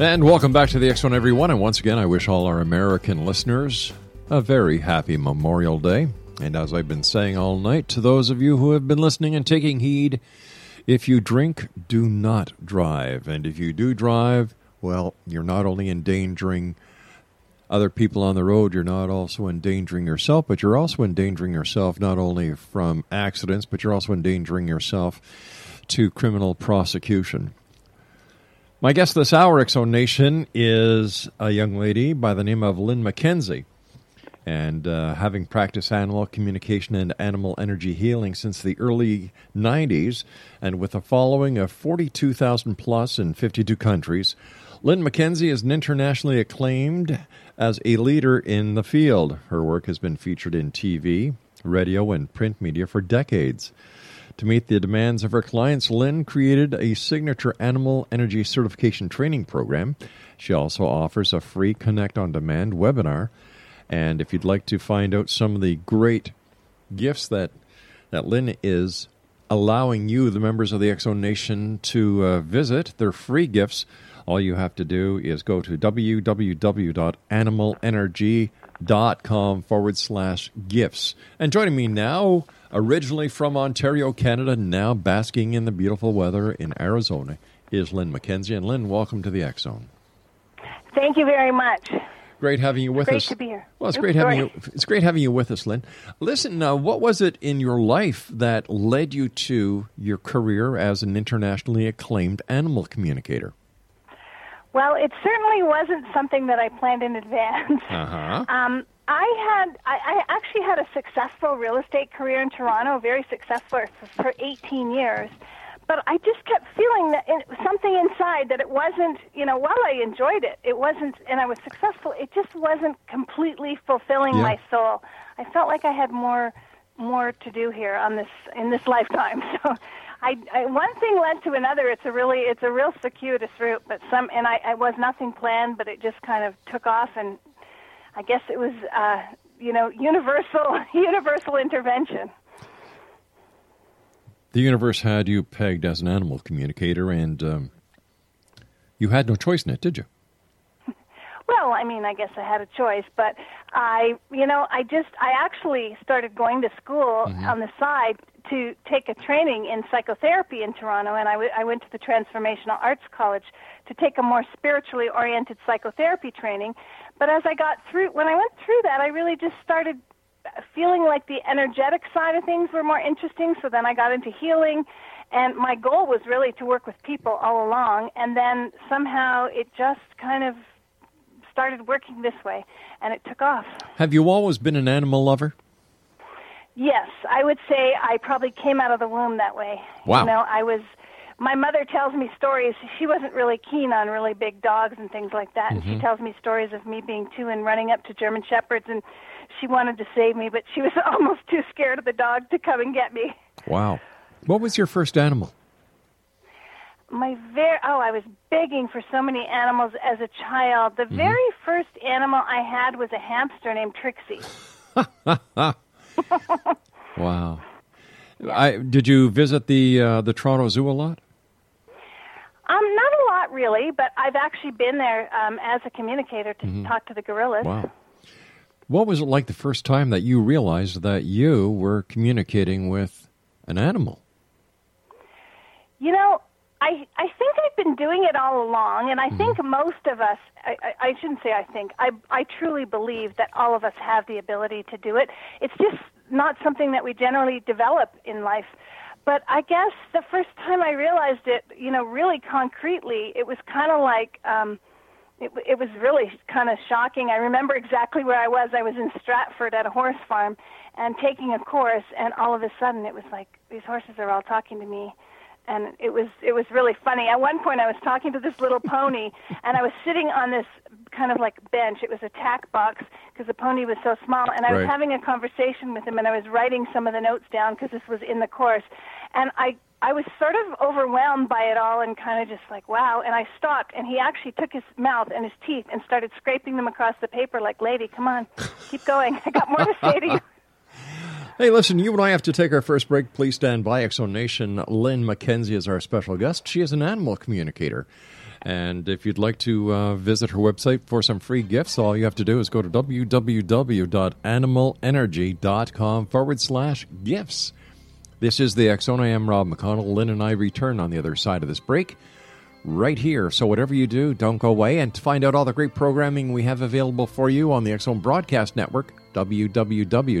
And welcome back to the X Zone everyone. And once again, I wish all our American listeners a very happy Memorial Day. And as I've been saying all night, to those of you who have been listening and taking heed, if you drink, do not drive. And if you do drive, well, you're not only endangering other people on the road, you're not also endangering yourself, but you're also endangering yourself not only from accidents, but you're also endangering yourself to criminal prosecution. My guest this hour, X Zone Nation, is a young lady by the name of Lynn McKenzie. And uh, having practiced animal communication and animal energy healing since the early 90s, and with a following of 42,000 plus in 52 countries, Lynn McKenzie is internationally acclaimed as a leader in the field. Her work has been featured in TV, radio, and print media for decades. To meet the demands of her clients, Lynn created a signature animal energy certification training program. She also offers a free Connect on Demand webinar. And if you'd like to find out some of the great gifts that, that Lynn is allowing you, the members of the Zone Nation, to uh, visit, they're free gifts. All you have to do is go to www.animalenergy.com forward slash gifts. And joining me now, originally from Ontario, Canada, now basking in the beautiful weather in Arizona, is Lynn McKenzie. And Lynn, welcome to the X Zone. Thank you very much. Great having you with Great us. to be here. Well, it's Oops, great having sorry. you. It's great having you with us, Lynn. Listen, uh, what was it in your life that led you to your career as an internationally acclaimed animal communicator? Well, it certainly wasn't something that I planned in advance. Uh huh. Um, I had, I, I actually had a successful real estate career in Toronto, very successful for 18 years. But I just kept feeling that it, something inside that it wasn't, you know, while I enjoyed it, it wasn't, and I was successful. It just wasn't completely fulfilling Yeah. my soul. I felt like I had more, more to do here on this in this lifetime. So, I, I one thing led to another. It's a really, it's a real circuitous route. But some, and I, I was nothing planned, but it just kind of took off, and I guess it was, uh, you know, universal, universal intervention. The universe had you pegged as an animal communicator, and um, you had no choice in it, did you? Well, I mean, I guess I had a choice, but I, you know, I just, I actually started going to school on the side to take a training in psychotherapy in Toronto, and I, w- I went to the Transformational Arts College to take a more spiritually oriented psychotherapy training. But as I got through, when I went through that, I really just started feeling like the energetic side of things were more interesting. So then I got into healing, and my goal was really to work with people all along. And then somehow it just kind of started working this way, and it took off. Have you always been an animal lover? Yes, I would say I probably came out of the womb that way. Wow. You know, I was. My mother tells me stories. She wasn't really keen on really big dogs and things like that. And she tells me stories of me being two and running up to German shepherds, and she wanted to save me, but she was almost too scared of the dog to come and get me. Wow. What was your first animal? My very oh, I was begging for so many animals as a child. The very first animal I had was a hamster named Trixie. Wow. I, did you visit the uh, the Toronto Zoo a lot? Um, not a lot really, but I've actually been there um, as a communicator to talk to the gorillas. Wow. What was it like the first time that you realized that you were communicating with an animal? You know, I I think I've been doing it all along, and I think most of us. I, I, I shouldn't say I think. I I truly believe that all of us have the ability to do it. It's just not something that we generally develop in life. But I guess the first time I realized it, you know, really concretely, it was kind of like. Um, it, it was really kind of shocking. I remember exactly where I was. I was in Stratford at a horse farm and taking a course, and all of a sudden it was like these horses are all talking to me, and it was it was really funny. At one point, I was talking to this little pony, and I was sitting on this kind of like bench. It was a tack box because the pony was so small, and I was Right. having a conversation with him, and I was writing some of the notes down because this was in the course, and I I was sort of overwhelmed by it all and kind of just like, wow. And I stopped, and he actually took his mouth and his teeth and started scraping them across the paper like, lady, come on, keep going. I got more to say to you. Hey, listen, you and I have to take our first break. Please stand by. X Zone Nation, Lynn McKenzie is our special guest. She is an animal communicator. And if you'd like to uh, visit her website for some free gifts, all you have to do is go to www.animalenergy.com forward slash gifts. This is the X Zone. I am Rob McConnell. Lynn and I return on the other side of this break right here. So whatever you do, don't go away. And to find out all the great programming we have available for you on the X Zone Broadcast Network, www.xzbn.net.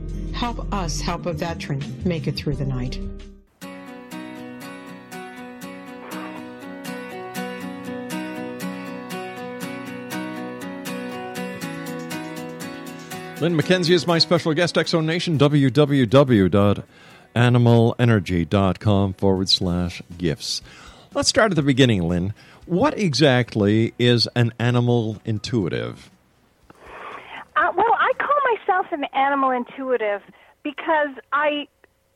Help us help a veteran make it through the night. Lynn McKenzie is my special guest, X Zone Nation, www.animalenergy.com forward slash gifts. Let's start at the beginning, Lynn. What exactly is an animal intuitive? Myself an animal intuitive because I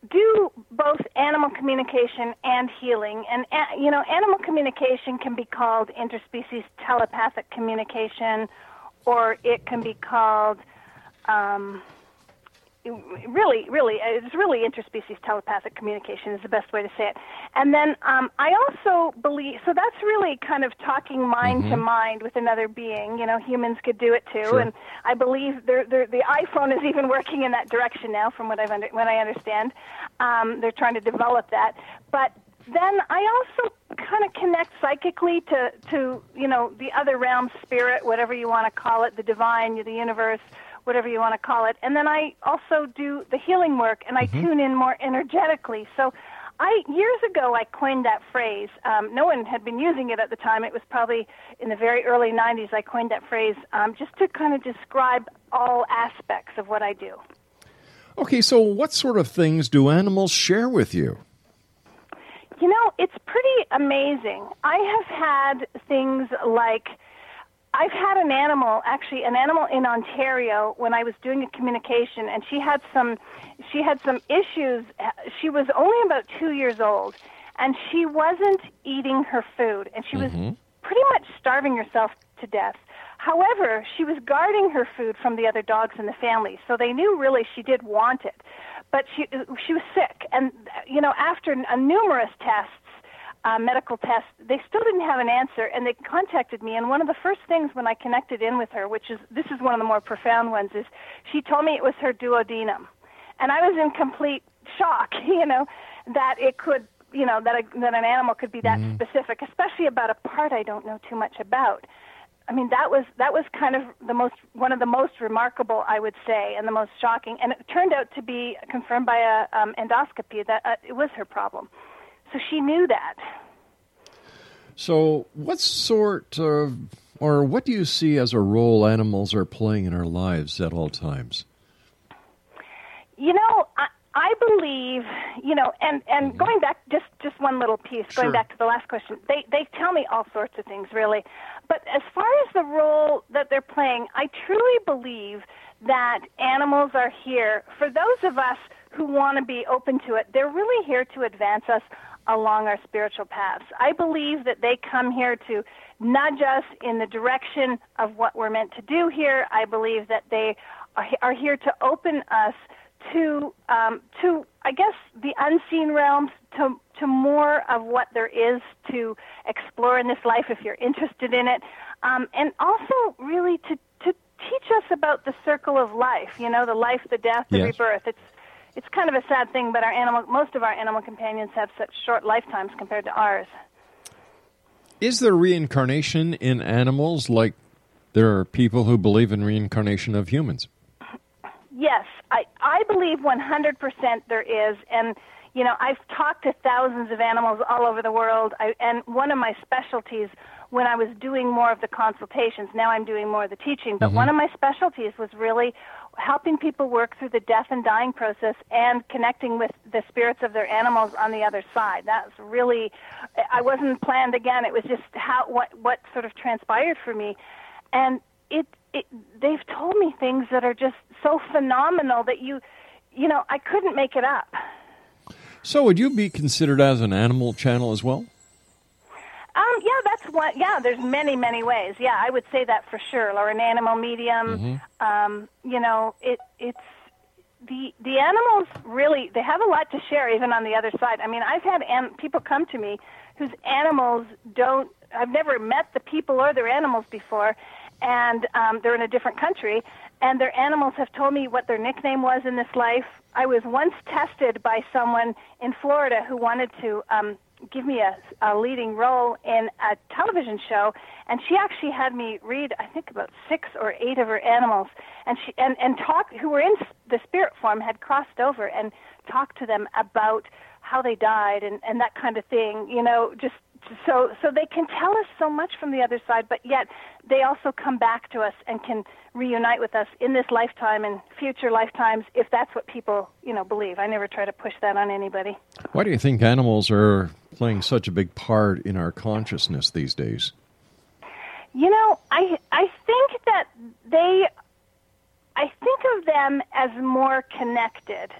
do both animal communication and healing. And, you know, animal communication can be called interspecies telepathic communication, or it can be called um, really, really, it's really interspecies telepathic communication is the best way to say it. And then um, I also believe, so that's really kind of talking mind mm-hmm. to mind with another being. You know, humans could do it too, sure. and I believe they're, they're, the iPhone is even working in that direction now, from what I've under, what I understand. Um, they're trying to develop that, but then I also kind of connect psychically to to you know the other realm, spirit, whatever you want to call it, the divine, the universe whatever you want to call it. And then I also do the healing work, and I mm-hmm. tune in more energetically. So, I years ago I coined that phrase. Um, no one had been using it at the time. It was probably in the very early '90s. I coined that phrase um, just to kind of describe all aspects of what I do. Okay, so what sort of things do animals share with you? You know, it's pretty amazing. I have had things like I've had an animal, actually, an animal in Ontario when I was doing a communication, and she had some, she had some issues. She was only about two years old, and she wasn't eating her food, and she mm-hmm. was pretty much starving herself to death. However, she was guarding her food from the other dogs in the family, so they knew really she did want it. But she she was sick, and you know, after uh, numerous tests uh, medical test, they still didn't have an answer, and they contacted me. And one of the first things when I connected in with her, which is this is one of the more profound ones, is she told me it was her duodenum, and I was in complete shock. You know, that it could, you know, that a, that an animal could be that mm-hmm. specific, especially about a part I don't know too much about. I mean, that was that was kind of the most one of the most remarkable, I would say, and the most shocking. And it turned out to be confirmed by a um, endoscopy that uh, it was her problem. So she knew that. So, what sort of, or what do you see as a role animals are playing in our lives at all times? You know, I, I believe, you know, and and mm-hmm. going back just just one little piece, sure. going back to the last question, they they tell me all sorts of things, really. But as far as the role that they're playing, I truly believe that animals are here for those of us who want to be open to it. They're really here to advance us along our spiritual paths. I believe that they come here to nudge us in the direction of what we're meant to do here. I believe that they are here to open us to um, to I guess the unseen realms to to more of what there is to explore in this life if you're interested in it, um, and also really to to teach us about the circle of life. You know, the life, the death, the Yes. rebirth. It's it's kind of a sad thing, but our animal most of our animal companions have such short lifetimes compared to ours. Is there reincarnation in animals like there are people who believe in reincarnation of humans? Yes, I, I believe 100% there is. And, you know, I've talked to thousands of animals all over the world. I, and one of my specialties when I was doing more of the consultations, now I'm doing more of the teaching, but mm-hmm. one of my specialties was really helping people work through the death and dying process and connecting with the spirits of their animals on the other side. That's really, I wasn't planned again. It was just how, what, what sort of transpired for me. And it, it, they've told me things that are just so phenomenal that you, you know, I couldn't make it up. So, would you be considered as an animal channel as well? Um, yeah, that's one. Yeah, there's many, many ways. Yeah, I would say that for sure. Or an animal medium. Um, you know, it it's the the animals really they have a lot to share even on the other side. I mean, I've had an, people come to me whose animals don't. I've never met the people or their animals before, and um, they're in a different country, and their animals have told me what their nickname was in this life. I was once tested by someone in Florida who wanted to um, give me a, a leading role in a television show, and she actually had me read, I think, about six or eight of her animals, and she and and talk who were in the spirit form had crossed over and talked to them about how they died and and that kind of thing. You know, just so so they can tell us so much from the other side, but yet they also come back to us and can reunite with us in this lifetime and future lifetimes if that's what people you know believe. I never try to push that on anybody. Why do you think animals are playing such a big part in our consciousness these days? You know, I I think that they, I think of them as more connected,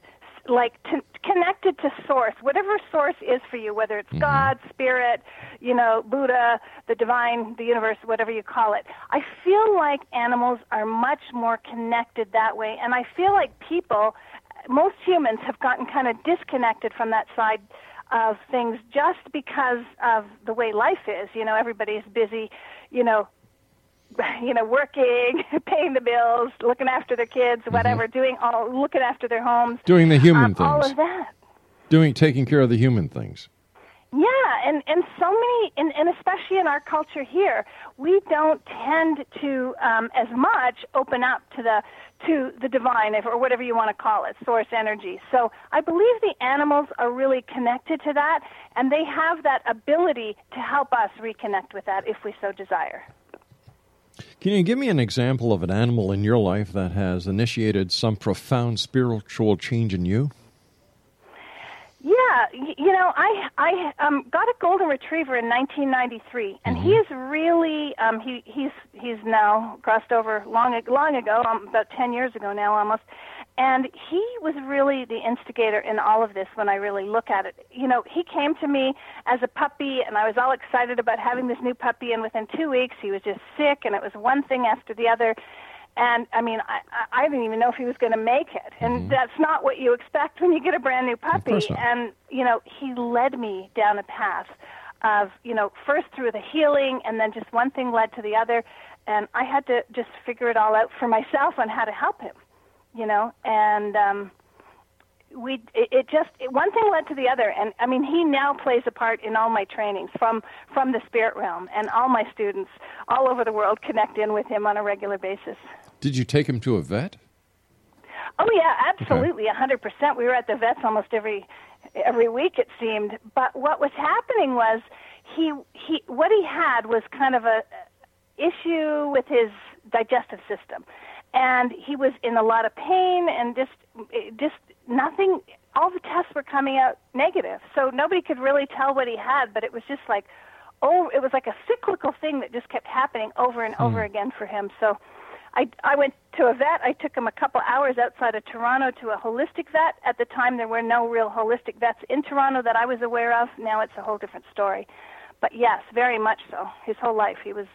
like to, connected to source, whatever source is for you, whether it's mm-hmm. God, spirit, you know, Buddha, the divine, the universe, whatever you call it. I feel like animals are much more connected that way, and I feel like people, most humans, have gotten kind of disconnected from that side of things just because of the way life is. You know, everybody's busy, you know, you know, working, paying the bills, looking after their kids, whatever, doing all, looking after their homes, Doing the human um, all of that. Doing taking care of the human things. Yeah, and and so many, and, and especially in our culture here, we don't tend to um, as much open up to the to the divine, or whatever you want to call it, source energy. So I believe the animals are really connected to that, and they have that ability to help us reconnect with that if we so desire. Can you give me an example of an animal in your life that has initiated some profound spiritual change in you? Yeah, you know, I I um, got a golden retriever in 1993, and Mm-hmm. he is really um, he he's he's now crossed over long long ago, um, about 10 years ago now almost, and he was really the instigator in all of this. When I really look at it, you know, he came to me as a puppy, and I was all excited about having this new puppy, and within two weeks he was just sick, and it was one thing after the other. And I mean, I, I didn't even know if he was going to make it, and that's not what you expect when you get a brand new puppy. And you know, he led me down a path of you know first through the healing, and then just one thing led to the other, and I had to just figure it all out for myself on how to help him, you know, and um, we it, it just it, one thing led to the other and i mean he now plays a part in all my trainings from from the spirit realm and all my students all over the world connect in with him on a regular basis. Did you take him to a vet? oh yeah absolutely a hundred percent. We were at the vets almost every every week it seemed. But what was happening was he he what he had was kind of a issue with his digestive system and he was in a lot of pain and just just nothing all the tests were coming out negative so nobody could really tell what he had but it was just like oh it was like a cyclical thing that just kept happening over and over hmm. again for him so I, I went to a vet. I took him a couple hours outside of Toronto to a holistic vet. At the time, there were no real holistic vets in Toronto that I was aware of. Now it's a whole different story. But yes, very much so. His whole life, he was.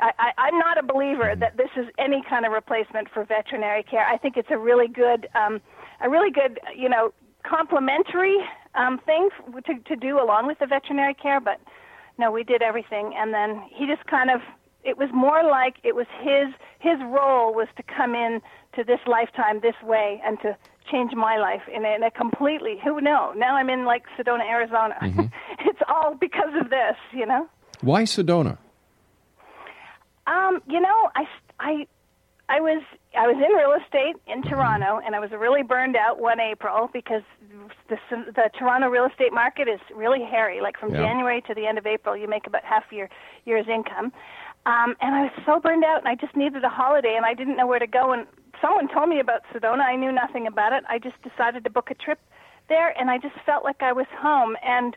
I, I, I'm not a believer that this is any kind of replacement for veterinary care. I think it's a really good um, a really good, you know, complementary um, thing to to do along with the veterinary care. But no, we did everything, and then he just kind of. It was more like it was his his role was to come in to this lifetime this way and to change my life in a, in a completely who know now i'm in like sedona arizona mm-hmm. it's all because of this you know why sedona um you know i i i was i was in real estate in mm-hmm. toronto and i was really burned out one april because the the toronto real estate market is really hairy like from yeah. january to the end of april you make about half your year's income um and i was so burned out and i just needed a holiday and i didn't know where to go and someone told me about Sedona. I knew nothing about it. I just decided to book a trip there, and I just felt like I was home. And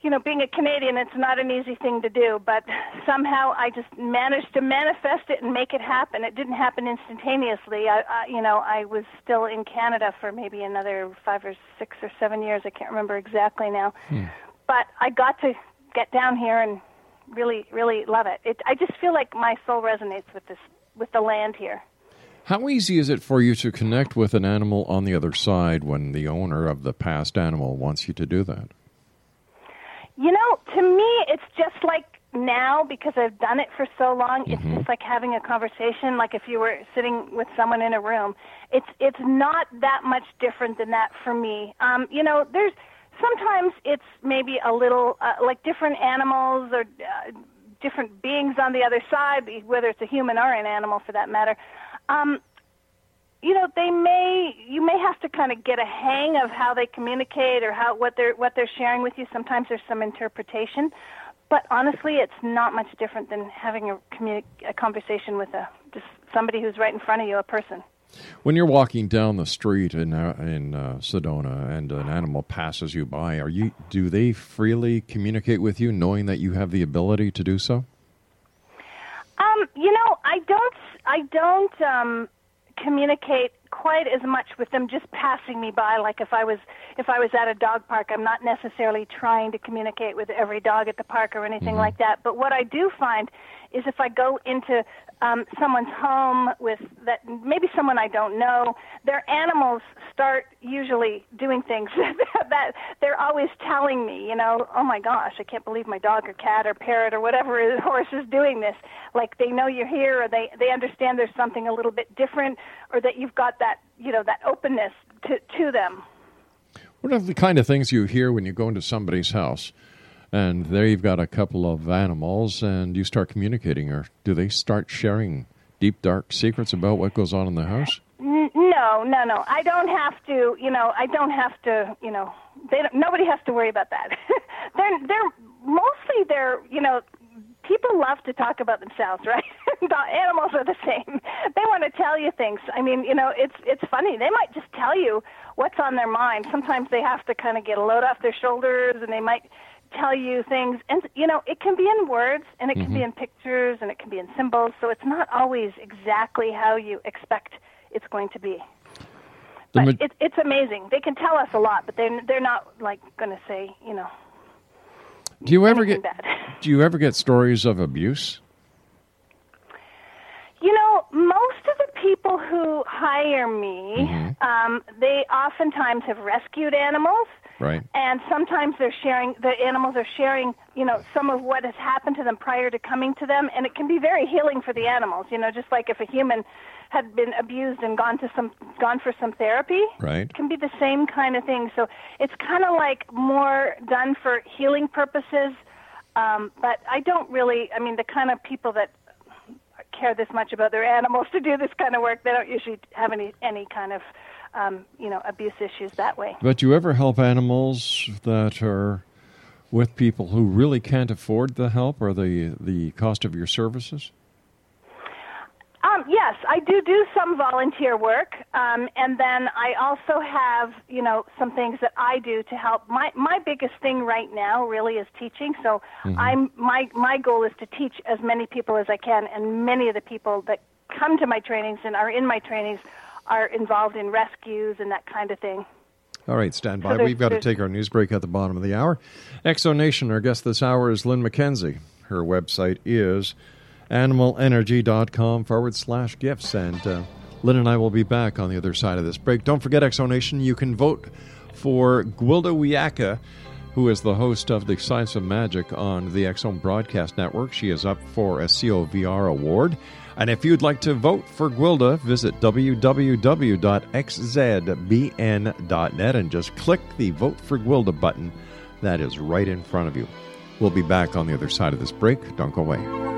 you know, being a Canadian, it's not an easy thing to do, but somehow I just managed to manifest it and make it happen. It didn't happen instantaneously. I, I you know, I was still in Canada for maybe another five or six or seven years. I can't remember exactly now, hmm. but I got to get down here and really, really love it. it. I just feel like my soul resonates with this, with the land here. How easy is it for you to connect with an animal on the other side when the owner of the past animal wants you to do that? You know, to me, it's just like now because I've done it for so long. It's mm-hmm. just like having a conversation, like if you were sitting with someone in a room. It's it's not that much different than that for me. Um, you know, there's sometimes it's maybe a little uh, like different animals or uh, different beings on the other side, whether it's a human or an animal for that matter. Um, you know, they may you may have to kind of get a hang of how they communicate or how what they're what they're sharing with you. Sometimes there's some interpretation, but honestly, it's not much different than having a communi- a conversation with a just somebody who's right in front of you, a person. When you're walking down the street in uh, in uh, Sedona and an animal passes you by, are you do they freely communicate with you, knowing that you have the ability to do so? Um, you know, I don't I don't um, communicate quite as much with them just passing me by like if I was if I was at a dog park I'm not necessarily trying to communicate with every dog at the park or anything mm-hmm. like that but what I do find is if I go into um, someone's home with that maybe someone I don't know, their animals start usually doing things that they're always telling me, you know, oh my gosh, I can't believe my dog or cat or parrot or whatever horse is doing this. Like they know you're here or they they understand there's something a little bit different or that you've got that, you know, that openness to to them. What are the kind of things you hear when you go into somebody's house? And there you've got a couple of animals, and you start communicating. Or do they start sharing deep, dark secrets about what goes on in the house? No, no, no. I don't have to. You know, I don't have to. You know, they don't, nobody has to worry about that. they're they're mostly they're you know people love to talk about themselves, right? Animals are the same. They want to tell you things. I mean, you know, it's it's funny. They might just tell you what's on their mind. Sometimes they have to kind of get a load off their shoulders, and they might tell you things and you know it can be in words and it can mm-hmm. be in pictures and it can be in symbols so it's not always exactly how you expect it's going to be but ma- it, it's amazing they can tell us a lot but they're they're not like going to say you know do you ever get bad. do you ever get stories of abuse you know most of the people who hire me mm-hmm. um, they oftentimes have rescued animals Right. And sometimes they're sharing, the animals are sharing, you know, some of what has happened to them prior to coming to them. And it can be very healing for the animals, you know, just like if a human had been abused and gone to some, gone for some therapy. Right. It can be the same kind of thing. So it's kind of like more done for healing purposes. Um, but I don't really, I mean, the kind of people that care this much about their animals to do this kind of work, they don't usually have any, any kind of, um, you know, abuse issues that way. But you ever help animals that are with people who really can't afford the help or the the cost of your services? Um, yes, I do do some volunteer work, um, and then I also have, you know, some things that I do to help. My my biggest thing right now really is teaching. So mm-hmm. I'm my my goal is to teach as many people as I can, and many of the people that come to my trainings and are in my trainings are involved in rescues and that kind of thing. All right, stand by. So We've got to take our news break at the bottom of the hour. X Zone Nation, our guest this hour is Lynn McKenzie. Her website is animalenergy.com forward slash gifts. And uh, Lynn and I will be back on the other side of this break. Don't forget, X Zone Nation, you can vote for Gwilda Wiyaka, who is the host of the Science of Magic on the Zone Broadcast Network. She is up for a COVR award. And if you'd like to vote for Gwilda, visit www.xzbn.net and just click the Vote for Gwilda button that is right in front of you. We'll be back on the other side of this break. Don't go away.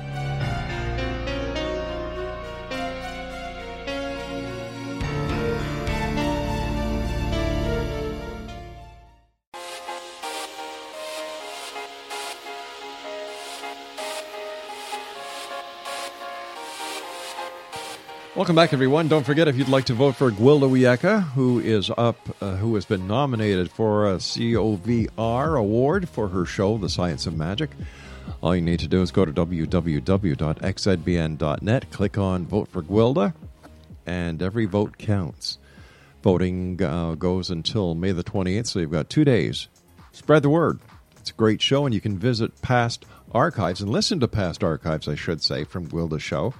Welcome back, everyone. Don't forget if you'd like to vote for Gwilda Wiyaka, who is up, uh, who has been nominated for a COVR award for her show, The Science of Magic. All you need to do is go to www.xzbn.net, click on Vote for Gwilda, and every vote counts. Voting uh, goes until May the 28th, so you've got two days. Spread the word. It's a great show, and you can visit past archives and listen to past archives, I should say, from Gwilda's show,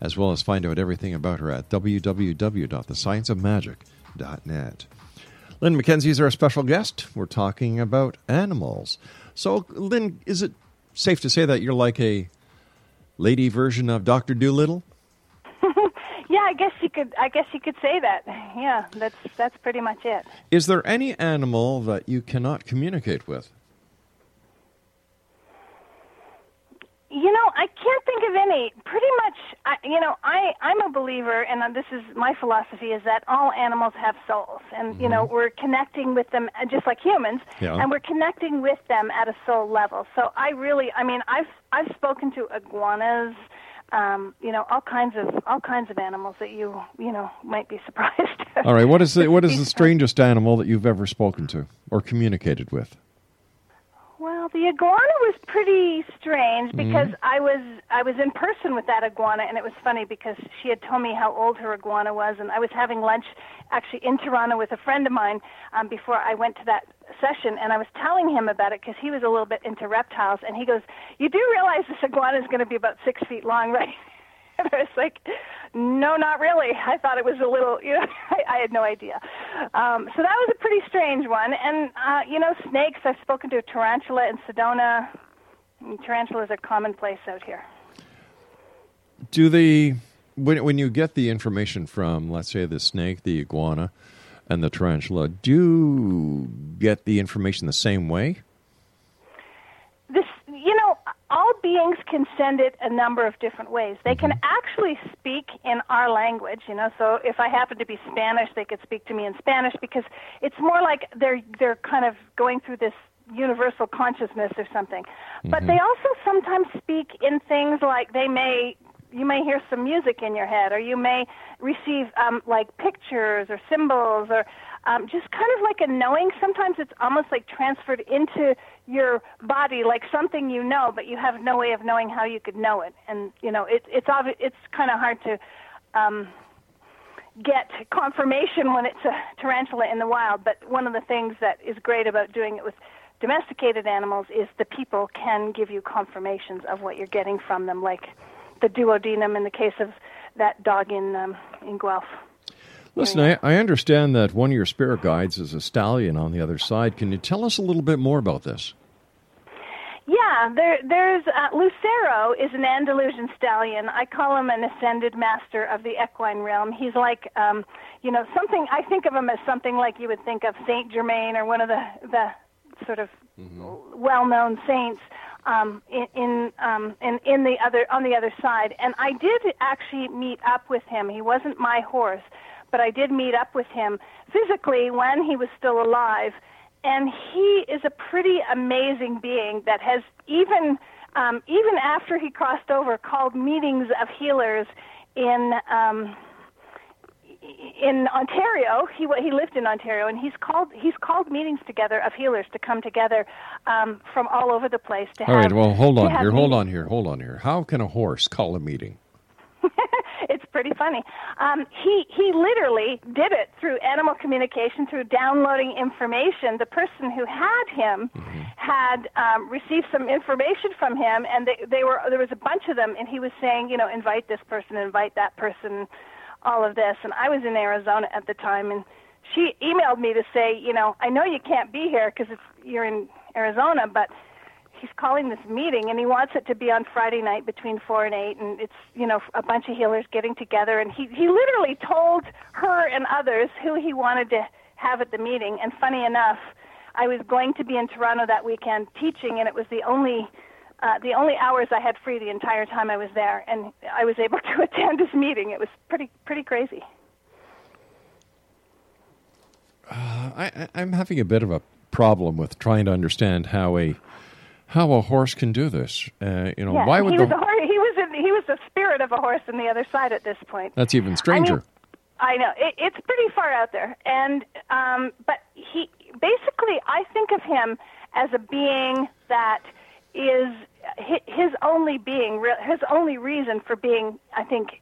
as well as find out everything about her at www.thescienceofmagic.net. Lynn McKenzie is our special guest. We're talking about animals. So, Lynn, is it safe to say that you're like a lady version of Doctor Dolittle? yeah, I guess you could. I guess you could say that. Yeah, that's that's pretty much it. Is there any animal that you cannot communicate with? You know, I can't think of any. Pretty much, I, you know, I I'm a believer, and this is my philosophy: is that all animals have souls, and mm-hmm. you know, we're connecting with them uh, just like humans, yeah. and we're connecting with them at a soul level. So I really, I mean, I've I've spoken to iguanas, um, you know, all kinds of all kinds of animals that you you know might be surprised. all right, what is the what is the strangest animal that you've ever spoken to or communicated with? Well, the iguana was pretty strange Mm-hmm. because I was I was in person with that iguana, and it was funny because she had told me how old her iguana was, and I was having lunch actually in Toronto with a friend of mine um, before I went to that session, and I was telling him about it because he was a little bit into reptiles, and he goes, "You do realize this iguana is going to be about six feet long, right?" And I was like, no, not really. I thought it was a little, you know, I, I had no idea. Um, so that was a pretty strange one. And, uh, you know, snakes, I've spoken to a tarantula in Sedona. Tarantulas are commonplace out here. Do the when when you get the information from, let's say, the snake, the iguana, and the tarantula, do you get the information the same way? This, all beings can send it a number of different ways. They can actually speak in our language, you know. So if I happen to be Spanish, they could speak to me in Spanish because it's more like they're they're kind of going through this universal consciousness or something. But Mhm. they also sometimes speak in things like they may you may hear some music in your head, or you may receive um, like pictures or symbols, or um, just kind of like a knowing. Sometimes it's almost like transferred into your body, like something you know, but you have no way of knowing how you could know it. And you know, it, it's obvi- it's kind of hard to um, get confirmation when it's a tarantula in the wild. But one of the things that is great about doing it with domesticated animals is the people can give you confirmations of what you're getting from them, like the duodenum in the case of that dog in um, in Guelph. Listen, I, I understand that one of your spirit guides is a stallion on the other side. Can you tell us a little bit more about this? Yeah, there, there's uh, Lucero is an Andalusian stallion. I call him an ascended master of the equine realm. He's like, um, you know, something. I think of him as something like you would think of Saint Germain or one of the the sort of well-known saints um, in in, um, in in the other on the other side. And I did actually meet up with him. He wasn't my horse, but I did meet up with him physically when he was still alive. And he is a pretty amazing being that has even um, even after he crossed over called meetings of healers in. Um, in Ontario, he he lived in Ontario, and he's called he's called meetings together of healers to come together um, from all over the place to All have. right, well, hold on here, hold on here, hold on here. How can a horse call a meeting? Pretty funny. Um, he he literally did it through animal communication, through downloading information. The person who had him had um, received some information from him, and they they were there was a bunch of them, and he was saying, you know, invite this person, invite that person, all of this. And I was in Arizona at the time, and she emailed me to say, you know, I know you can't be here because you're in Arizona, but he's calling this meeting and he wants it to be on Friday night between four and eight and it's you know a bunch of healers getting together and he he literally told her and others who he wanted to have at the meeting and funny enough I was going to be in Toronto that weekend teaching and it was the only uh, the only hours I had free the entire time I was there and I was able to attend his meeting. It was pretty pretty crazy. Uh, I- I'm having a bit of a problem with trying to understand how a how a horse can do this. Uh, you know, yeah, why would he the was a hor- he was a, he was the spirit of of a horse on the other side at this point. That's even stranger. I, mean, I know it, it's pretty far out there, and um, but he basically, I think of him as a being that is his only being, his only reason for being, I think,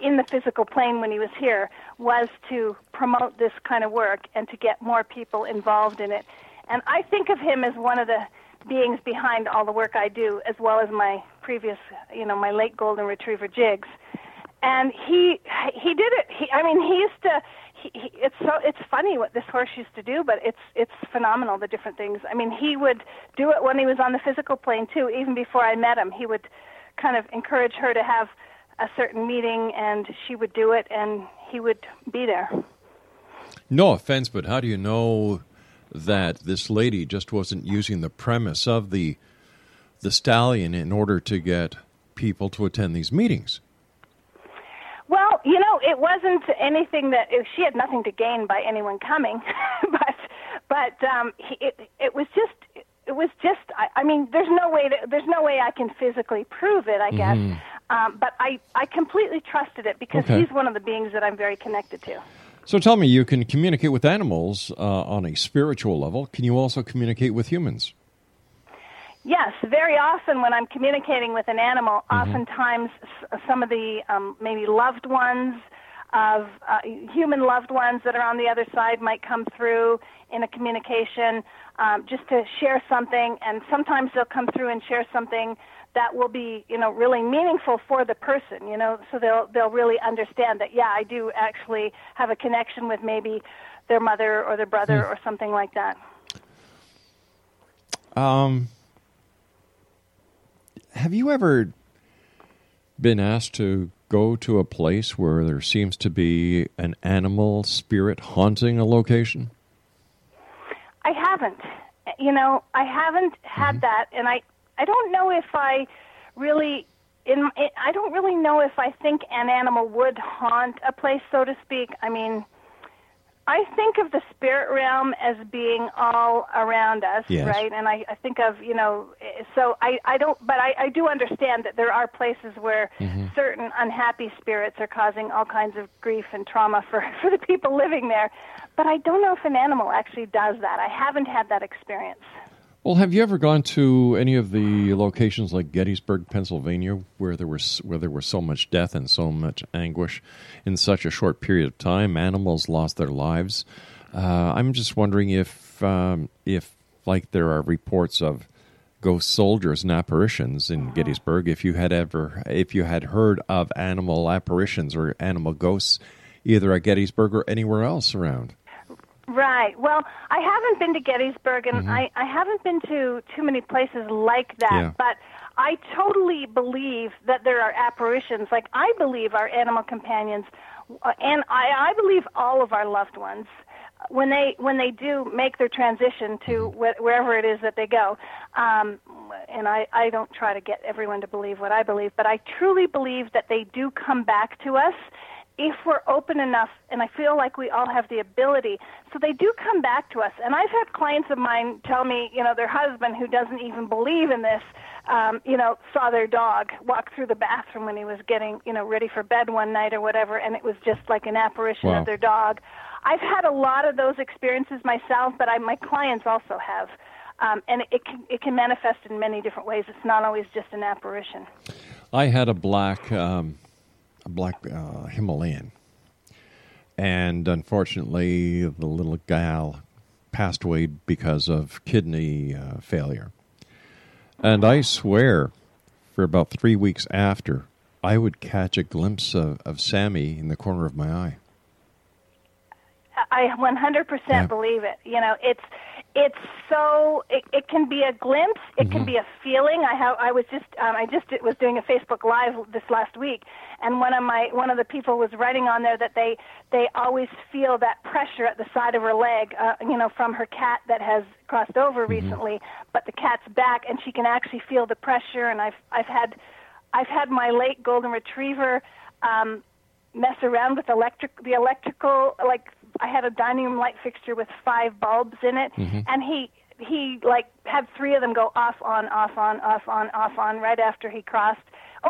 in the physical plane when he was here was to promote this kind of work and to get more people involved in it. And I think of him as one of the beings behind all the work I do, as well as my previous, you know, my late golden retriever Jigs. And he he did it. He, I mean, he used to. He, he, it's so it's funny what this horse used to do, but it's it's phenomenal the different things. I mean, he would do it when he was on the physical plane too. Even before I met him, he would kind of encourage her to have a certain meeting, and she would do it, and he would be there. No offense, but how do you know that this lady just wasn't using the premise of the the stallion in order to get people to attend these meetings? Well, you know, it wasn't anything that she had nothing to gain by anyone coming, but but um, he, it it was just it was just I, I mean there's no way that there's no way I can physically prove it I guess mm-hmm. um, but I I completely trusted it because okay. he's one of the beings that I'm very connected to. So tell me, you can communicate with animals uh, on a spiritual level. Can you also communicate with humans? Yes, very often when I'm communicating with an animal, mm-hmm. oftentimes some of the um, maybe loved ones of uh, human loved ones that are on the other side might come through in a communication um, just to share something, and sometimes they'll come through and share something that will be you know really meaningful for the person you know so they'll they'll really understand that yeah I do actually have a connection with maybe their mother or their brother hmm. or something like that um have you ever been asked to go to a place where there seems to be an animal spirit haunting a location? I haven't. You know, I haven't had mm-hmm. that, and I I don't know if I really in I don't really know if I think an animal would haunt a place, so to speak. I mean, I think of the spirit realm as being all around us, yes. right? And I, I think of, you know, so I, I don't, but I, I do understand that there are places where mm-hmm. certain unhappy spirits are causing all kinds of grief and trauma for, for the people living there. But I don't know if an animal actually does that. I haven't had that experience. Well, have you ever gone to any of the locations like Gettysburg, Pennsylvania, where there was where there was so much death and so much anguish in such a short period of time? Animals lost their lives. Uh, I'm just wondering if um, if like there are reports of ghost soldiers and apparitions in Gettysburg. If you had ever if you had heard of animal apparitions or animal ghosts, either at Gettysburg or anywhere else around. Right. Well, I haven't been to Gettysburg, and mm-hmm. I, I haven't been to too many places like that. Yeah. But I totally believe that there are apparitions. Like I believe our animal companions, uh, and I, I believe all of our loved ones, when they when they do make their transition to mm-hmm. wh- wherever it is that they go. Um, and I, I don't try to get everyone to believe what I believe, but I truly believe that they do come back to us if we're open enough, and I feel like we all have the ability, so they do come back to us. And I've had clients of mine tell me, you know, their husband who doesn't even believe in this, um, you know, saw their dog walk through the bathroom when he was getting, you know, ready for bed one night or whatever, and it was just like an apparition wow. of their dog. I've had a lot of those experiences myself, but I, my clients also have. Um, and it can, it can manifest in many different ways. It's not always just an apparition. I had a black um, black uh, Himalayan. And unfortunately, the little gal passed away because of kidney uh, failure. And I swear, for about three weeks after, I would catch a glimpse of, of Sammy in the corner of my eye. I 100% yeah. believe it. You know, it's it's so it, it can be a glimpse it mm-hmm. can be a feeling i have i was just um, i just was doing a facebook live this last week and one of my one of the people was writing on there that they they always feel that pressure at the side of her leg uh, you know from her cat that has crossed over mm-hmm. recently but the cat's back and she can actually feel the pressure and i've i've had i've had my late golden retriever um mess around with electric the electrical like I had a dining room light fixture with five bulbs in it, mm-hmm. and he he like had three of them go off on off on off on off on right after he crossed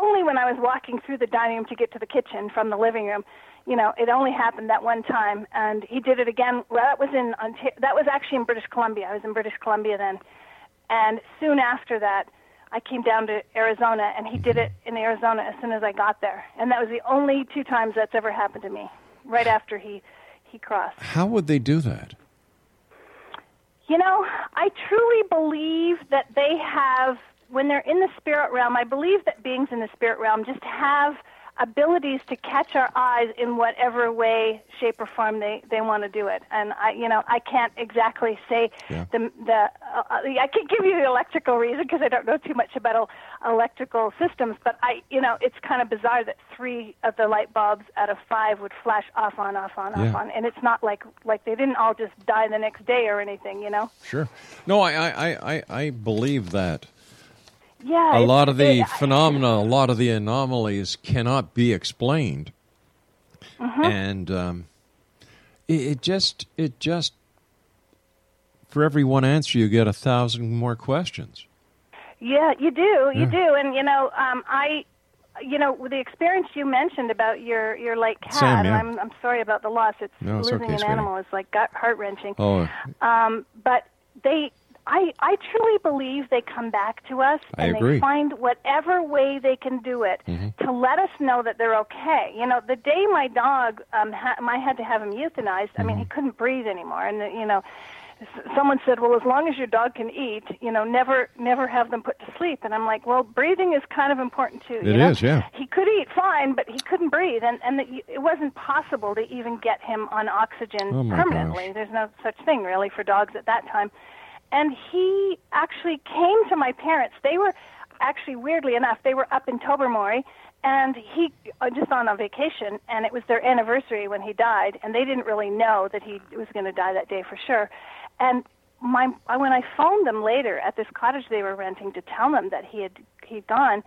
only when I was walking through the dining room to get to the kitchen from the living room. You know, it only happened that one time, and he did it again. Well, that was in Ontario. That was actually in British Columbia. I was in British Columbia then, and soon after that, I came down to Arizona, and he did it in Arizona as soon as I got there. And that was the only two times that's ever happened to me. Right after he he crossed. How would they do that? You know, I truly believe that they have, when they're in the spirit realm, I believe that beings in the spirit realm just have abilities to catch our eyes in whatever way, shape, or form they, they want to do it. And I, you know, I can't exactly say Yeah. the the. Uh, I can't give you the electrical reason because I don't know too much about electrical systems. But I, you know, it's kind of bizarre that three of the light bulbs out of five would flash off on, off on, Yeah. off on, and it's not like like they didn't all just die the next day or anything. You know. Sure. No, I, I, I, I- I believe that. Yeah. a lot of the it- phenomena, a lot of the anomalies cannot be explained, Mhm. and um, it, it just it just for every one answer you get a thousand more questions. Yeah, you do, you Yeah. do, and you know, um, I, you know, with the experience you mentioned about your your late cat, Sam, yeah. I'm I'm sorry about the loss. It's No, it's losing okay, an sweetie. animal is like gut heart wrenching. Oh, Um, but they, I, I truly believe they come back to us I and agree. they find whatever way they can do it Mhm. to let us know that they're okay. You know, the day my dog, um, ha- I had to have him euthanized. I mean, he Mm-hmm. couldn't breathe anymore, and you know. Someone said, "Well, as long as your dog can eat, you know, never, never have them put to sleep." And I'm like, "Well, breathing is kind of important too." It know? is, yeah. He could eat fine, but he couldn't breathe, and and the, it wasn't possible to even get him on oxygen Oh, permanently. There's no such thing really for dogs at that time. And he actually came to my parents. They were actually weirdly enough, they were up in Tobermory and he uh, just on a vacation and it was their anniversary when he died and they didn't really know that he was going to die that day for sure. And my I- when I phoned them later at this cottage they were renting to tell them that he had he'd gone,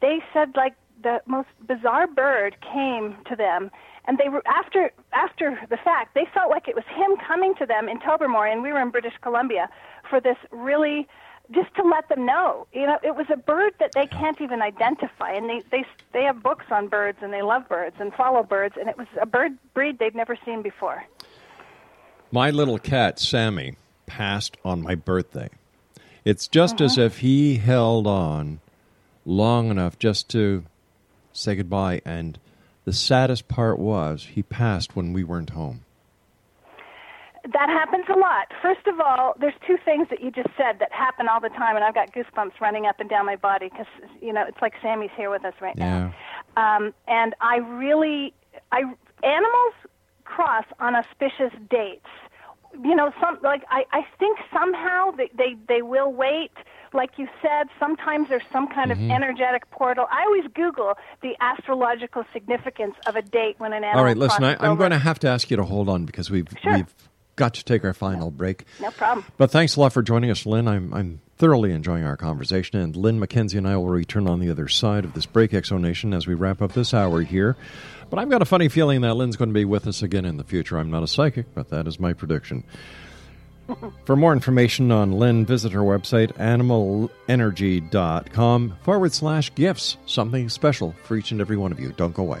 they said like the most bizarre bird came to them and they were after after the fact they felt like it was him coming to them in Tobermory and we were in British Columbia for this really just to let them know you know it was a bird that they can't even identify and they they they have books on birds and they love birds and follow birds and it was a bird breed they'd never seen before My little cat, Sammy, passed on my birthday. It's just as uh-huh. if he held on long enough just to say goodbye. And the saddest part was he passed when we weren't home. That happens a lot. First of all, there's two things that you just said that happen all the time, and I've got goosebumps running up and down my body because you know it's like Sammy's here with us right now. Um, and I really, I animals cross on auspicious dates. You know, some like I, I think somehow they, they they will wait. Like you said, sometimes there's some kind Mhm. of energetic portal. I always Google the astrological significance of a date when an animal. All right, listen, I, I'm going to have to ask you to hold on because we've, we've got to take our final break. No problem. But thanks a lot for joining us, Lynn. I'm, I'm thoroughly enjoying our conversation. And Lynn McKenzie and I will return on the other side of this break, X Zone Nation, as we wrap up this hour here. But I've got a funny feeling that Lynn's going to be with us again in the future. I'm not a psychic, but that is my prediction. For more information on Lynn, visit her website, animalenergy.com forward slash gifts. Something special for each and every one of you. Don't go away.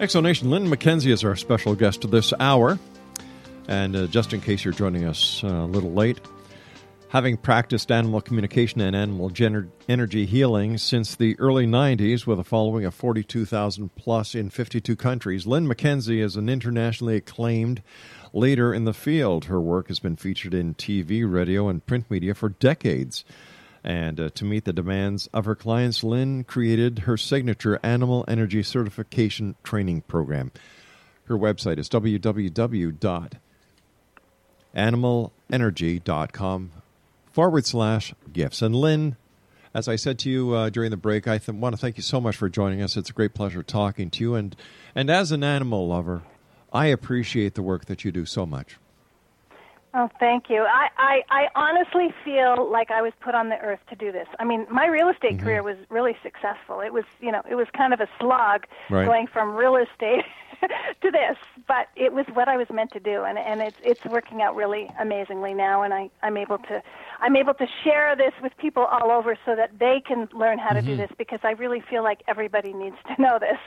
X Zone Nation, Lynn McKenzie is our special guest this hour. And uh, just in case you're joining us uh, a little late, having practiced animal communication and animal gener- energy healing since the early 90s with a following of 42,000 plus in 52 countries, Lynn McKenzie is an internationally acclaimed leader in the field. Her work has been featured in TV, radio, and print media for decades. And uh, to meet the demands of her clients, Lynn created her signature Animal Energy Certification Training Program. Her website is www.animalenergy.com forward slash gifts. And Lynn, as I said to you uh, during the break, I th- want to thank you so much for joining us. It's a great pleasure talking to you. And, and as an animal lover, I appreciate the work that you do so much. Oh, thank you. I, I, I honestly feel like I was put on the earth to do this. I mean, my real estate Mm-hmm. career was really successful. It was, you know, it was kind of a slog Right. going from real estate to this, but it was what I was meant to do, and and it's it's working out really amazingly now, and I I'm able to I'm able to share this with people all over so that they can learn how to do Mm-hmm. this because I really feel like everybody needs to know this,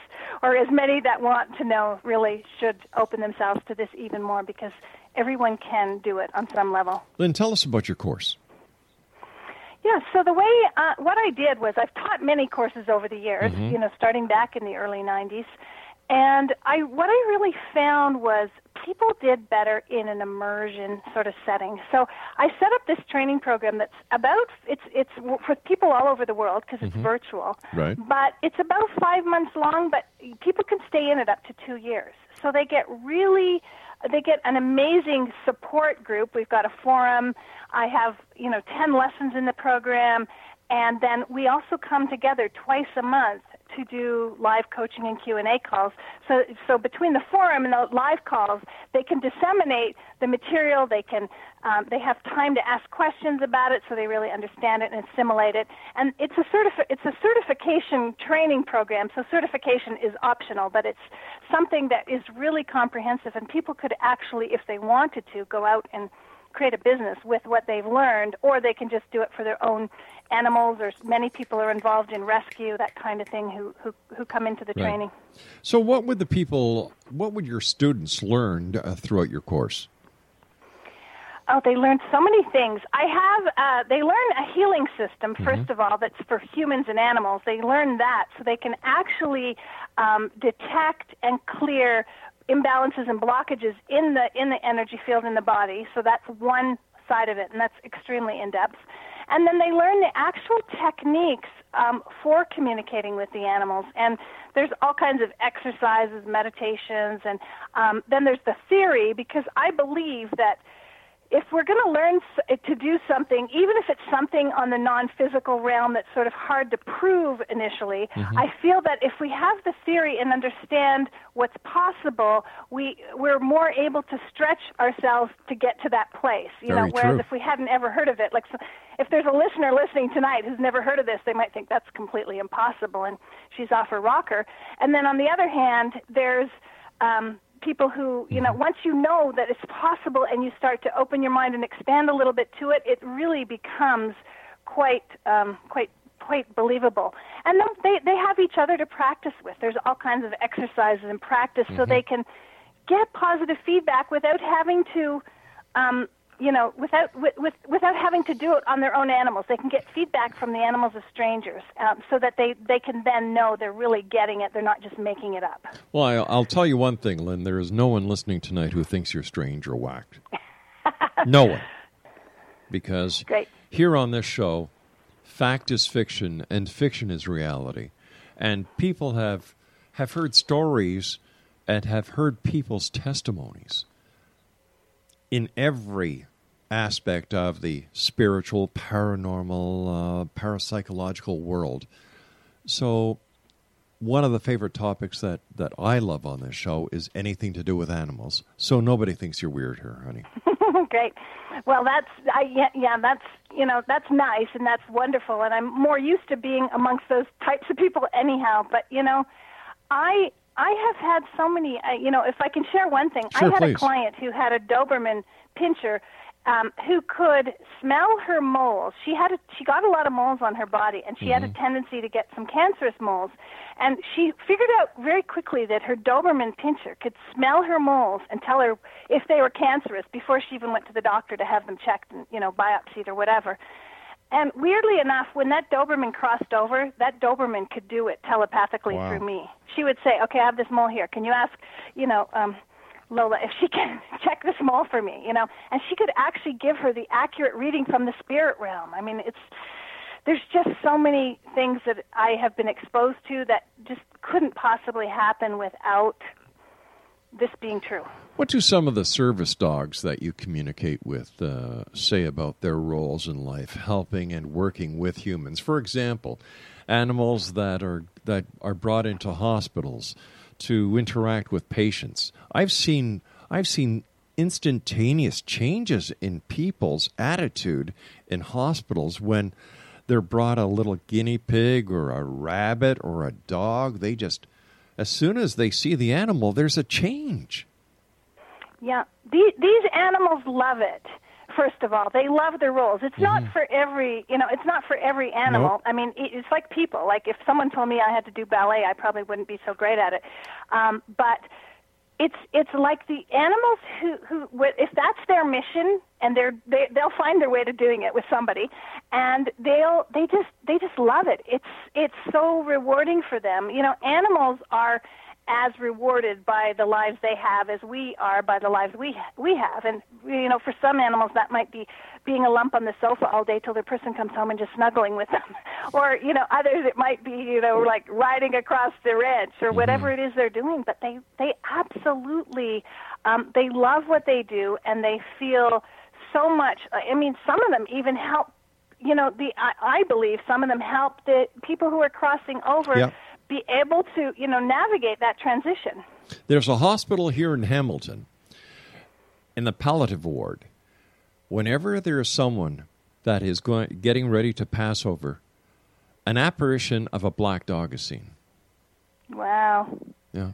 or as many that want to know really should open themselves to this even more because everyone can do it on some level. Lynn, tell us about your course. Yeah, so the way uh, what I did was I've taught many courses over the years, Mhm. you know, starting back in the early 90s. And I what I really found was people did better in an immersion sort of setting. So I set up this training program that's about it's it's for people all over the world because it's Mhm. virtual. Right. But it's about 5 months long, but people can stay in it up to 2 years. So they get really they get an amazing support group. We've got a forum. I have, you know, 10 lessons in the program and then we also come together twice a month to do live coaching and Q&A calls. So so between the forum and the live calls, they can disseminate the material, they can um, they have time to ask questions about it so they really understand it and assimilate it. And it's a certifi- it's a certification training program. So certification is optional, but it's something that is really comprehensive and people could actually if they wanted to go out and create a business with what they've learned, or they can just do it for their own animals. Or many people are involved in rescue, that kind of thing, who who, who come into the Right. training. So, what would the people, what would your students learn uh, throughout your course? Oh, they learn so many things. I have, uh, they learn a healing system, 1st of all, that's for humans and animals. They learn that so they can actually um, detect and clear imbalances and blockages in the, in the energy field in the body. So that's one side of it, and that's extremely in depth. And then they learn the actual techniques um, for communicating with the animals. And there's all kinds of exercises, meditations, and um, then there's the theory because I believe that if we're going to learn to do something, even if it's something on the non-physical realm that's sort of hard to prove initially, Mhm. I feel that if we have the theory and understand what's possible, we we're more able to stretch ourselves to get to that place. You know, whereas true. if we hadn't ever heard of it, like so, if there's a listener listening tonight who's never heard of this, they might think that's completely impossible, and she's off her rocker. And then on the other hand, there's um, people who, you know, once you know that it's possible and you start to open your mind and expand a little bit to it, it really becomes quite, um, quite, quite believable. And then they they have each other to practice with. There's all kinds of exercises and practice so they can get positive feedback without having to. Um, you know, without with, with, without having to do it on their own animals, they can get feedback from the animals of strangers, um, so that they they can then know they're really getting it. They're not just making it up. Well, I, I'll tell you one thing, Lynn. There is no one listening tonight who thinks you're strange or whacked. no one. Because Great. here on this show, fact is fiction and fiction is reality. And people have have heard stories and have heard people's testimonies in every aspect of the spiritual, paranormal, uh, parapsychological world. So, one of the favorite topics that, that I love on this show is anything to do with animals. So nobody thinks you're weird here, honey. Great. Well, that's I, yeah, yeah, that's you know that's nice and that's wonderful, and I'm more used to being amongst those types of people anyhow. But you know, I I have had so many. Uh, you know, if I can share one thing, Sure, I had please. a client who had a Doberman Pinscher. Um, who could smell her moles? She had a, she got a lot of moles on her body, and she had a tendency to get some cancerous moles. And she figured out very quickly that her Doberman Pinscher could smell her moles and tell her if they were cancerous before she even went to the doctor to have them checked and you know biopsied or whatever. And weirdly enough, when that Doberman crossed over, that Doberman could do it telepathically Wow. through me. She would say, "Okay, I have this mole here. Can you ask, you know, um, Lola if she can check this mole for me?" You know, and she could actually give her the accurate reading from the spirit realm. I mean, it's there's just so many things that I have been exposed to that just couldn't possibly happen without this being true. What do some of the service dogs that you communicate with uh, say about their roles in life, helping and working with humans? For example, animals that are that are brought into hospitals to interact with patients. I've seen I've seen instantaneous changes in people's attitude in hospitals when they're brought a little guinea pig or a rabbit or a dog. They just as soon as they see the animal, there's a change. Yeah, these, these animals love it. First of all, they love their roles. It's not for every, you know, it's not for every animal. Nope. I mean, it's like people. Like if someone told me I had to do ballet, I probably wouldn't be so great at it. Um, but it's it's like the animals who who if that's their mission and they're they they'll find their way to doing it with somebody and they'll they just they just love it. It's it's so rewarding for them. You know animals are as rewarded by the lives they have as we are by the lives we we have. And you know for some animals that might be being a lump on the sofa all day till their person comes home and just snuggling with them. Or you know others it might be you know like riding across the ranch or mm-hmm. whatever it is they're doing but they they absolutely um they love what they do and they feel so much i mean some of them even help you know the i, I believe some of them help the people who are crossing over yep be able to, you know, navigate that transition. There's a hospital here in Hamilton, in the palliative ward. Whenever there is someone that is going, getting ready to pass over, an apparition of a black dog is seen. Wow. Yeah.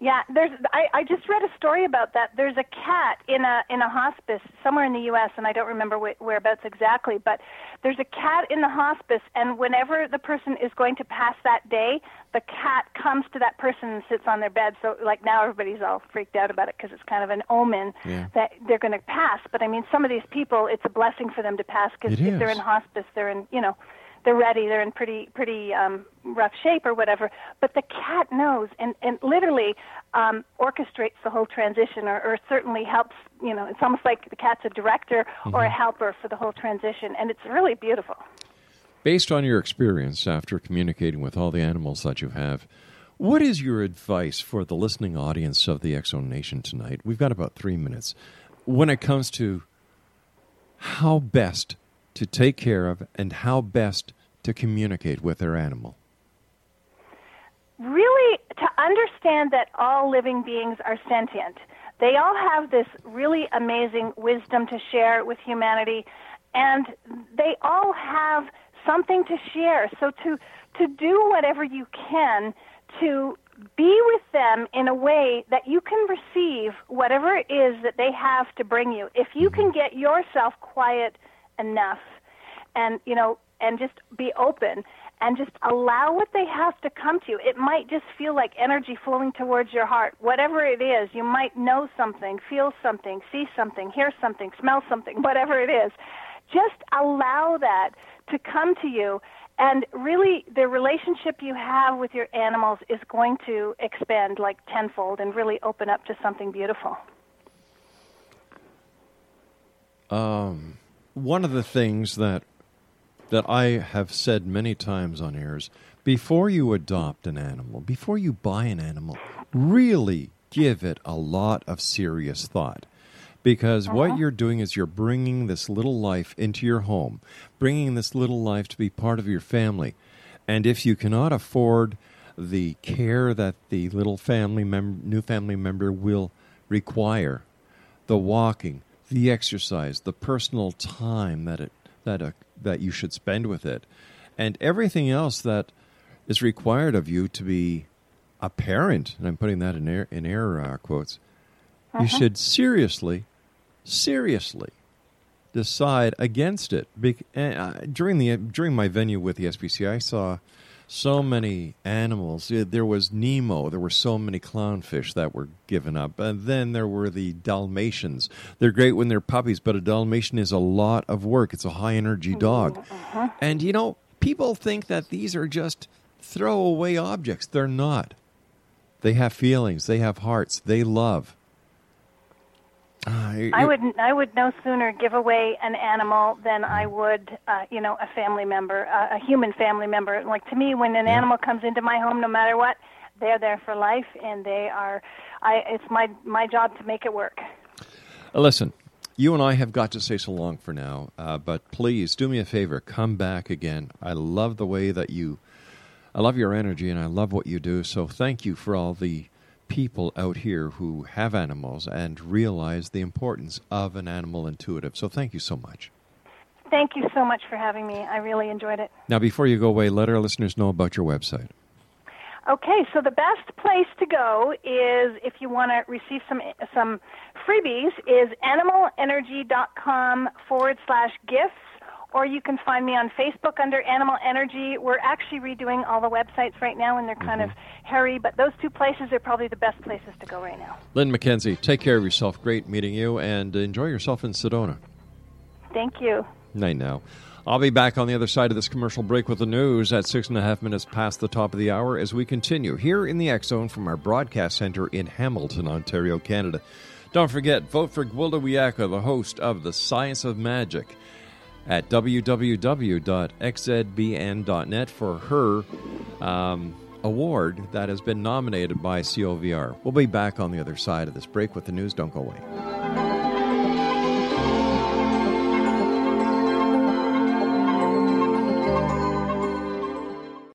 Yeah, there's. I, I just read a story about that. There's a cat in a in a hospice somewhere in the U.S. and I don't remember wh- whereabouts exactly. But there's a cat in the hospice, and whenever the person is going to pass that day, the cat comes to that person and sits on their bed. So like now everybody's all freaked out about it because it's kind of an omen yeah. that they're going to pass. But I mean, some of these people, it's a blessing for them to pass because if is. they're in hospice, they're in you know they're ready, they're in pretty pretty um, rough shape or whatever. But the cat knows and and literally um, orchestrates the whole transition, or, or certainly helps. You know, it's almost like the cat's a director mm-hmm. or a helper for the whole transition, and it's really beautiful. Based on your experience after communicating with all the animals that you have, what is your advice for the listening audience of the Zone Nation tonight? We've got about three minutes. When it comes to how best to take care of and how best to communicate with their animal? Really, to understand that all living beings are sentient. They all have this really amazing wisdom to share with humanity, and they all have something to share. So to to do whatever you can to be with them in a way that you can receive whatever it is that they have to bring you. If you can mm-hmm. get yourself quiet enough and you know and just be open and just allow what they have to come to you. It might just feel like energy flowing towards your heart. Whatever it is, you might know something, feel something, see something, hear something, smell something, whatever it is. Just allow that to come to you. And really, the relationship you have with your animals is going to expand like tenfold and really open up to something beautiful. Um, one of the things that that I have said many times on airs before you adopt an animal, before you buy an animal, really give it a lot of serious thought. Because uh-huh. what you're doing is you're bringing this little life into your home, bringing this little life to be part of your family. And if you cannot afford the care that the little family mem- new family member will require, the walking, the exercise, the personal time that it that a that you should spend with it, and everything else that is required of you to be a parent, and I'm putting that in air, in air uh, quotes, uh-huh. you should seriously, seriously decide against it. Be- uh, during the during my venue with the SPCA, I saw so many animals. There was Nemo. There were so many clownfish that were given up. And then there were the Dalmatians. They're great when they're puppies, but a Dalmatian is a lot of work. It's a high energy dog. Uh-huh. And, you know, people think that these are just throwaway objects. They're not. They have feelings, they have hearts, they love. Uh, I would I would no sooner give away an animal than I would uh, you know a family member, uh, a human family member. Like to me, when an yeah. animal comes into my home, no matter what, they're there for life, and they are. I it's my my job to make it work. Uh, listen, you and I have got to say so long for now, uh, but please do me a favor, come back again. I love the way that you, I love your energy, and I love what you do. So thank you for all the people out here who have animals and realize the importance of an animal intuitive. So thank you so much. Thank you so much for having me. I really enjoyed it. Now, before you go away, let our listeners know about your website. Okay, so the best place to go is if you want to receive some some freebies is animalenergy.com forward slash gifts or you can find me on Facebook under Animal Energy. We're actually redoing all the websites right now, and they're kind Mm-hmm. of hairy, but those two places are probably the best places to go right now. Lynn McKenzie, take care of yourself. Great meeting you, and enjoy yourself in Sedona. Thank you. Night now. I'll be back on the other side of this commercial break with the news at six and a half minutes past the top of the hour as we continue here in the X Zone from our broadcast center in Hamilton, Ontario, Canada. Don't forget, vote for Gwilda Wiyaka, the host of The Science of Magic, at www.xzbn.net for her um, award that has been nominated by COVR. We'll be back on the other side of this break with the news. Don't go away.